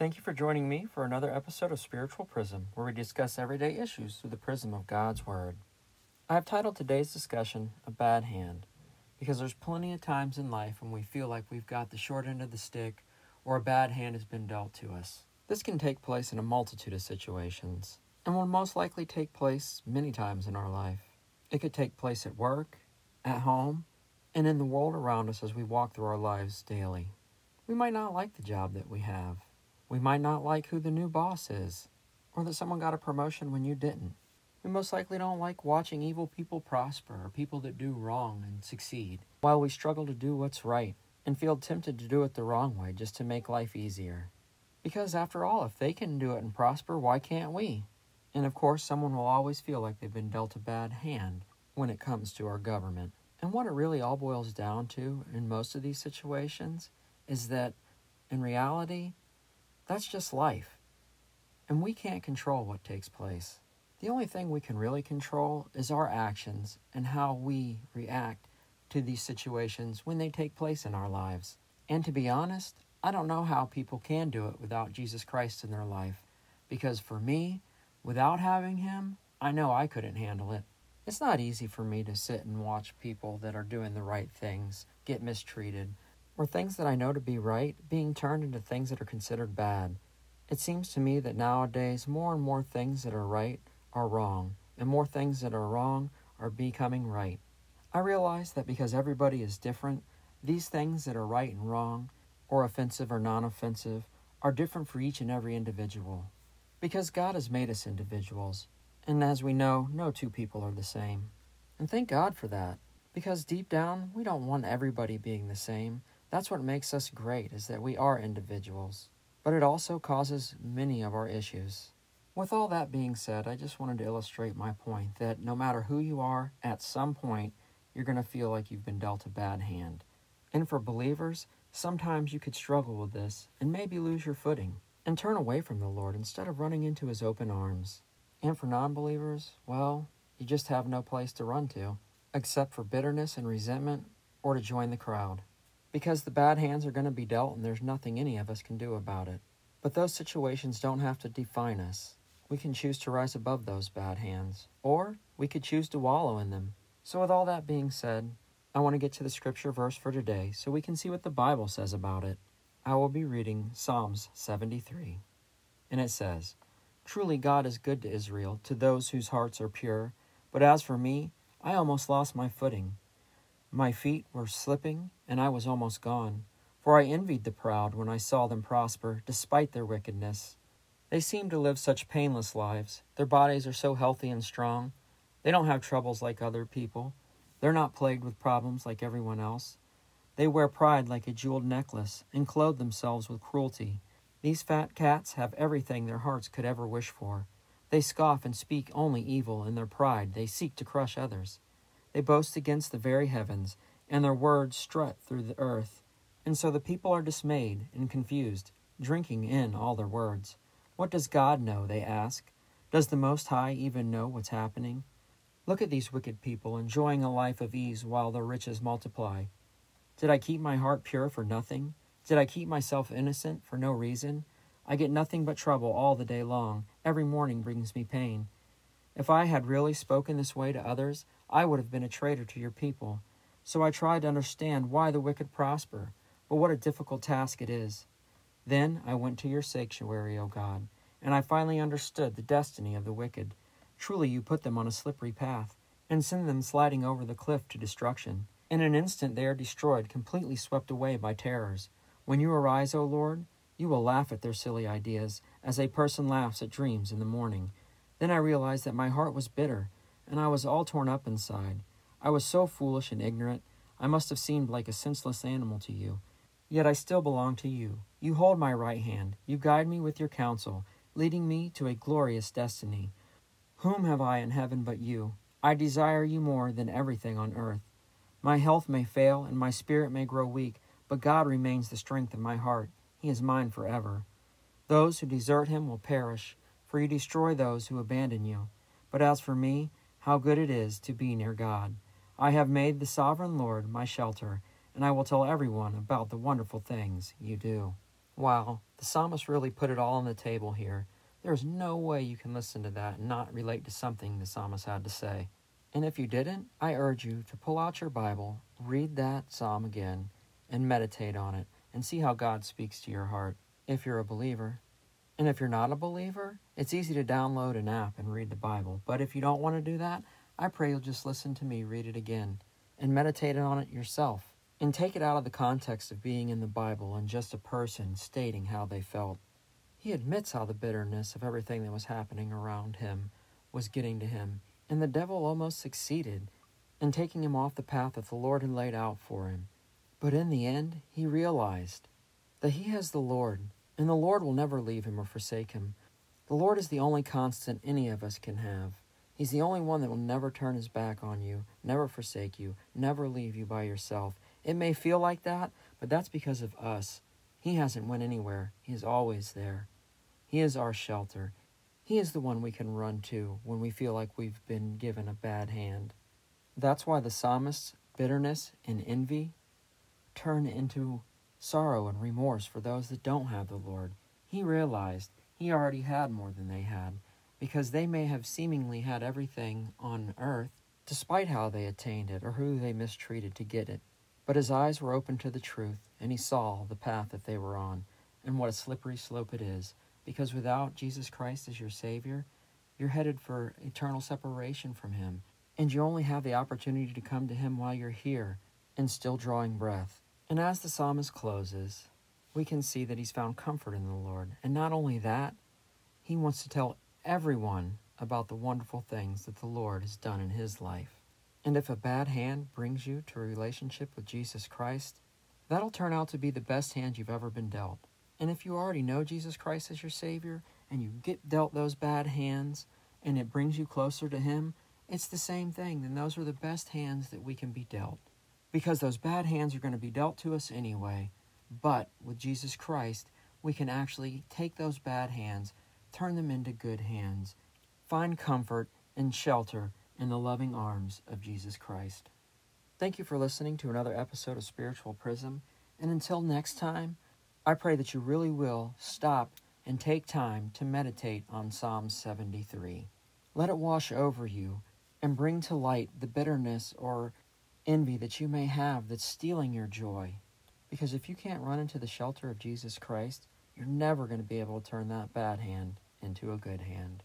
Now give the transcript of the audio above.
Thank you for joining me for another episode of Spiritual Prism, where we discuss everyday issues through the prism of God's Word. I have titled today's discussion A Bad Hand, because there's plenty of times in life when we feel like we've got the short end of the stick or a bad hand has been dealt to us. This can take place in a multitude of situations, and will most likely take place many times in our life. It could take place at work, at home, and in the world around us as we walk through our lives daily. We might not like the job that we have. We might not like who the new boss is, or that someone got a promotion when you didn't. We most likely don't like watching evil people prosper or people that do wrong and succeed, while we struggle to do what's right and feel tempted to do it the wrong way just to make life easier. Because after all, if they can do it and prosper, why can't we? And of course, someone will always feel like they've been dealt a bad hand when it comes to our government. And what it really all boils down to in most of these situations is that in reality, that's just life. And we can't control what takes place. The only thing we can really control is our actions and how we react to these situations when they take place in our lives. And to be honest, I don't know how people can do it without Jesus Christ in their life. Because for me, without having Him, I know I couldn't handle it. It's not easy for me to sit and watch people that are doing the right things get mistreated or things that I know to be right being turned into things that are considered bad. It seems to me that nowadays more and more things that are right are wrong, and more things that are wrong are becoming right. I realize that because everybody is different, these things that are right and wrong, or offensive or non offensive, are different for each and every individual. Because God has made us individuals, and as we know, no two people are the same. And thank God for that, because deep down, we don't want everybody being the same. That's what makes us great, is that we are individuals. But it also causes many of our issues. With all that being said, I just wanted to illustrate my point that no matter who you are, at some point, you're going to feel like you've been dealt a bad hand. And for believers, sometimes you could struggle with this and maybe lose your footing and turn away from the Lord instead of running into his open arms. And for non believers, well, you just have no place to run to, except for bitterness and resentment or to join the crowd because the bad hands are going to be dealt and there's nothing any of us can do about it. But those situations don't have to define us. We can choose to rise above those bad hands, or we could choose to wallow in them. So, with all that being said, I want to get to the scripture verse for today so we can see what the Bible says about it. I will be reading Psalms 73. And it says, Truly God is good to Israel, to those whose hearts are pure. But as for me, I almost lost my footing. My feet were slipping, and I was almost gone, for I envied the proud when I saw them prosper, despite their wickedness. They seem to live such painless lives. Their bodies are so healthy and strong. They don't have troubles like other people. They're not plagued with problems like everyone else. They wear pride like a jeweled necklace and clothe themselves with cruelty. These fat cats have everything their hearts could ever wish for. They scoff and speak only evil in their pride. They seek to crush others. They boast against the very heavens, and their words strut through the earth. And so the people are dismayed and confused, drinking in all their words. What does God know? They ask. Does the Most High even know what's happening? Look at these wicked people enjoying a life of ease while their riches multiply. Did I keep my heart pure for nothing? Did I keep myself innocent for no reason? I get nothing but trouble all the day long. Every morning brings me pain. If I had really spoken this way to others, I would have been a traitor to your people. So I tried to understand why the wicked prosper, but what a difficult task it is. Then I went to your sanctuary, O God, and I finally understood the destiny of the wicked. Truly you put them on a slippery path, and send them sliding over the cliff to destruction. In an instant they are destroyed, completely swept away by terrors. When you arise, O Lord, you will laugh at their silly ideas, as a person laughs at dreams in the morning. Then I realized that my heart was bitter and I was all torn up inside. I was so foolish and ignorant, I must have seemed like a senseless animal to you. Yet I still belong to you. You hold my right hand, you guide me with your counsel, leading me to a glorious destiny. Whom have I in heaven but you? I desire you more than everything on earth. My health may fail and my spirit may grow weak, but God remains the strength of my heart. He is mine forever. Those who desert him will perish, for you destroy those who abandon you. But as for me, how good it is to be near God. I have made the sovereign Lord my shelter, and I will tell everyone about the wonderful things you do. Wow, the psalmist really put it all on the table here. There's no way you can listen to that and not relate to something the psalmist had to say. And if you didn't, I urge you to pull out your Bible, read that psalm again, and meditate on it, and see how God speaks to your heart if you're a believer. And if you're not a believer, it's easy to download an app and read the Bible. But if you don't want to do that, I pray you'll just listen to me read it again and meditate on it yourself. And take it out of the context of being in the Bible and just a person stating how they felt. He admits how the bitterness of everything that was happening around him was getting to him, and the devil almost succeeded in taking him off the path that the Lord had laid out for him. But in the end, he realized that he has the Lord, and the Lord will never leave him or forsake him. The Lord is the only constant any of us can have. He's the only one that will never turn his back on you, never forsake you, never leave you by yourself. It may feel like that, but that's because of us. He hasn't went anywhere. He is always there. He is our shelter. He is the one we can run to when we feel like we've been given a bad hand. That's why the psalmist's bitterness and envy turn into sorrow and remorse for those that don't have the Lord. He realized he already had more than they had, because they may have seemingly had everything on earth, despite how they attained it or who they mistreated to get it. But his eyes were open to the truth, and he saw the path that they were on, and what a slippery slope it is, because without Jesus Christ as your Savior, you're headed for eternal separation from him, and you only have the opportunity to come to him while you're here and still drawing breath. And as the psalmist closes, we can see that he's found comfort in the Lord. And not only that, he wants to tell everyone about the wonderful things that the Lord has done in his life. And if a bad hand brings you to a relationship with Jesus Christ, that'll turn out to be the best hand you've ever been dealt. And if you already know Jesus Christ as your Savior and you get dealt those bad hands and it brings you closer to Him, it's the same thing. Then those are the best hands that we can be dealt. Because those bad hands are going to be dealt to us anyway. But with Jesus Christ, we can actually take those bad hands, turn them into good hands, find comfort and shelter in the loving arms of Jesus Christ. Thank you for listening to another episode of Spiritual Prism, and until next time, I pray that you really will stop and take time to meditate on Psalm 73. Let it wash over you and bring to light the bitterness or envy that you may have that's stealing your joy. Because if you can't run into the shelter of Jesus Christ, you're never going to be able to turn that bad hand into a good hand.